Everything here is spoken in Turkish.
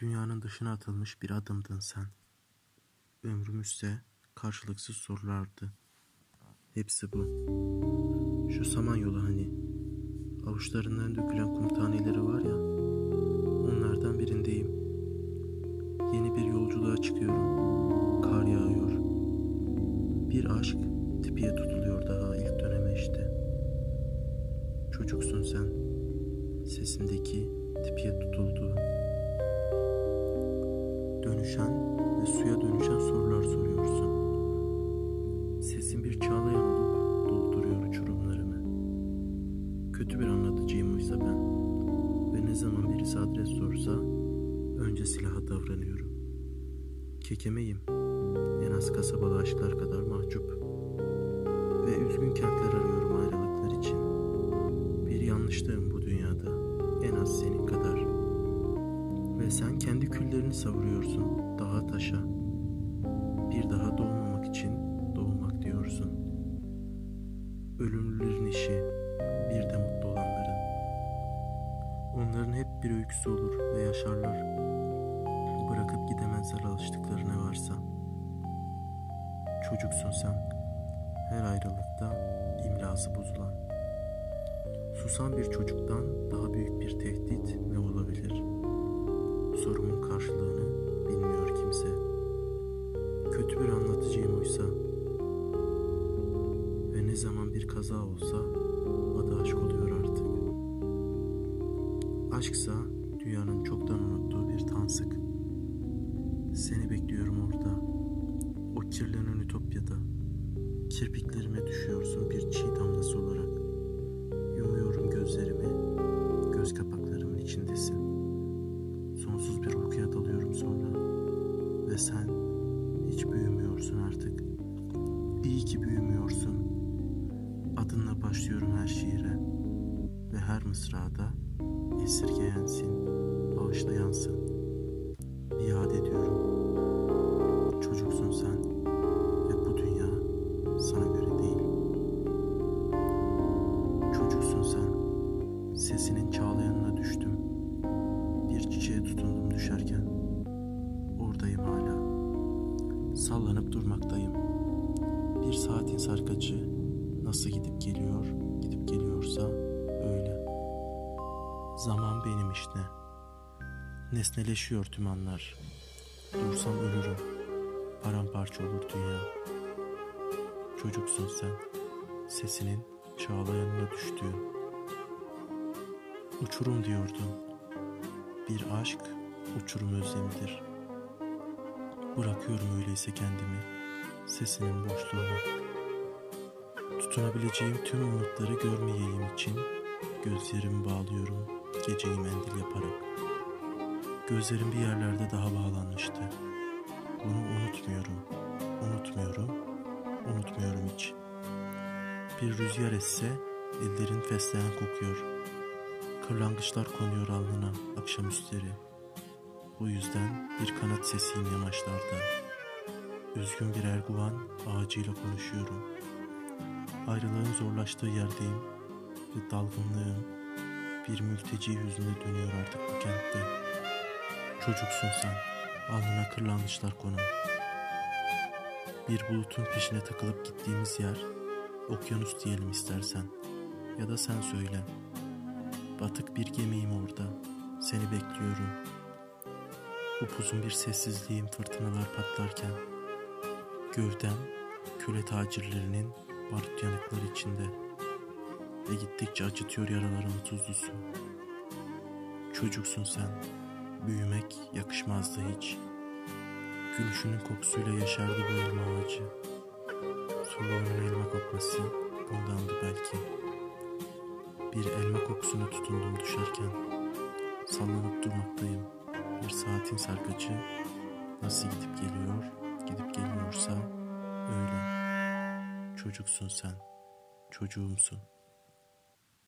Dünyanın dışına atılmış bir adımdın sen. Ömrümüzse karşılıksız sorulardı. Hepsi bu. Şu Samanyolu hani. Avuçlarından dökülen kum taneleri var ya. Onlardan birindeyim. Yeni bir yolculuğa çıkıyorum. Kar yağıyor. Bir aşk tipiye tutuluyor daha ilk döneme işte. Çocuksun sen. Sesindeki tipiye tutulduğu. Dönüşen ve suya dönüşen sorular soruyorsun. Sesin bir çağlayan olup dolduruyor uçurumlarımı. Kötü bir anlatıcıyım oysa ben. Ve ne zaman birisi adres sorsa önce silaha davranıyorum. Kekemeyim. En az kasabalı aşklar kadar mahcup. Ve üzgün kentler arıyorum ayrılıklar için. Bir yanlışlığım bu dünyada. En az senin kadar. Ve sen kendi küllerini savuruyorsun daha taşa. Bir daha doğmamak için doğmak diyorsun. Ölümlülerin işi, bir de mutlu olanların. Onların hep bir öyküsü olur ve yaşarlar. Bırakıp gidemezler alıştıkları ne varsa. Çocuksun sen. Her ayrılıkta imlası bozulan. Susan bir çocuktan daha büyük bir bir kaza olsa adı aşk oluyor artık. Aşksa dünyanın çoktan unuttuğu bir tansık. Seni bekliyorum orada. O kirlenen ütopyada. Kirpiklerime düşüyorsun bir çiğ damlası olarak. Yumuyorum gözlerimi. Göz kapaklarımın içindesin. Sonsuz bir uykuya dalıyorum sonra. Ve sen hiç büyümüyorsun artık. İyi ki büyümüyorsun. Adınla başlıyorum her şiire. Ve her mısrada esirgeyensin, bağışlayansın. İade ediyorum. Çocuksun sen ve bu dünya sana göre değil. Çocuksun sen, sesinin çağlayanına düştüm. Bir çiçeğe tutundum düşerken. Oradayım hala. Sallanıp durmaktayım. Bir saatin sarkacı Zaman benim işte. Nesneleşiyor tüm anlar. Dursam ölürüm. Paramparça olur dünya. Çocuksun sen. Sesinin çağlayanına düştüğün. Uçurum diyordun. Bir aşk uçurum özlemidir. Bırakıyorum öyleyse kendimi. Sesinin boşluğuna. Tutunabileceğim tüm umutları görmeyeyim için gözlerimi bağlıyorum geceyi mendil yaparak. Gözlerim bir yerlerde daha bağlanmıştı. Bunu unutmuyorum, unutmuyorum, unutmuyorum hiç. Bir rüzgar esse ellerin fesleğen kokuyor. Kırlangıçlar konuyor alnına akşamüstleri. Bu yüzden bir kanat sesiyim yamaçlarda. Üzgün bir erguvan ağacıyla konuşuyorum. Ayrılığın zorlaştığı yerdeyim ve dalgınlığım bir mülteci yüzüne dönüyor artık bu kentte. Çocuksun sen, alnına kırlangıçlar konu. Bir bulutun peşine takılıp gittiğimiz yer, okyanus diyelim istersen. Ya da sen söyle. Batık bir gemiyim orada, seni bekliyorum. Upuzun bir sessizliğim fırtınalar patlarken. Gövdem, köle tacirlerinin barut yanıkları içinde ve gittikçe acıtıyor yaralarımı tuzlusu. Çocuksun sen, büyümek yakışmazdı hiç. Gülüşünün kokusuyla yaşardı bu elma ağacı. Soluğunun elma kokması bundandı belki. Bir elma kokusuna tutundum düşerken. Sallanıp durmaktayım. Bir saatin sarkacı nasıl gidip geliyor, gidip geliyorsa öyle. Çocuksun sen, çocuğumsun.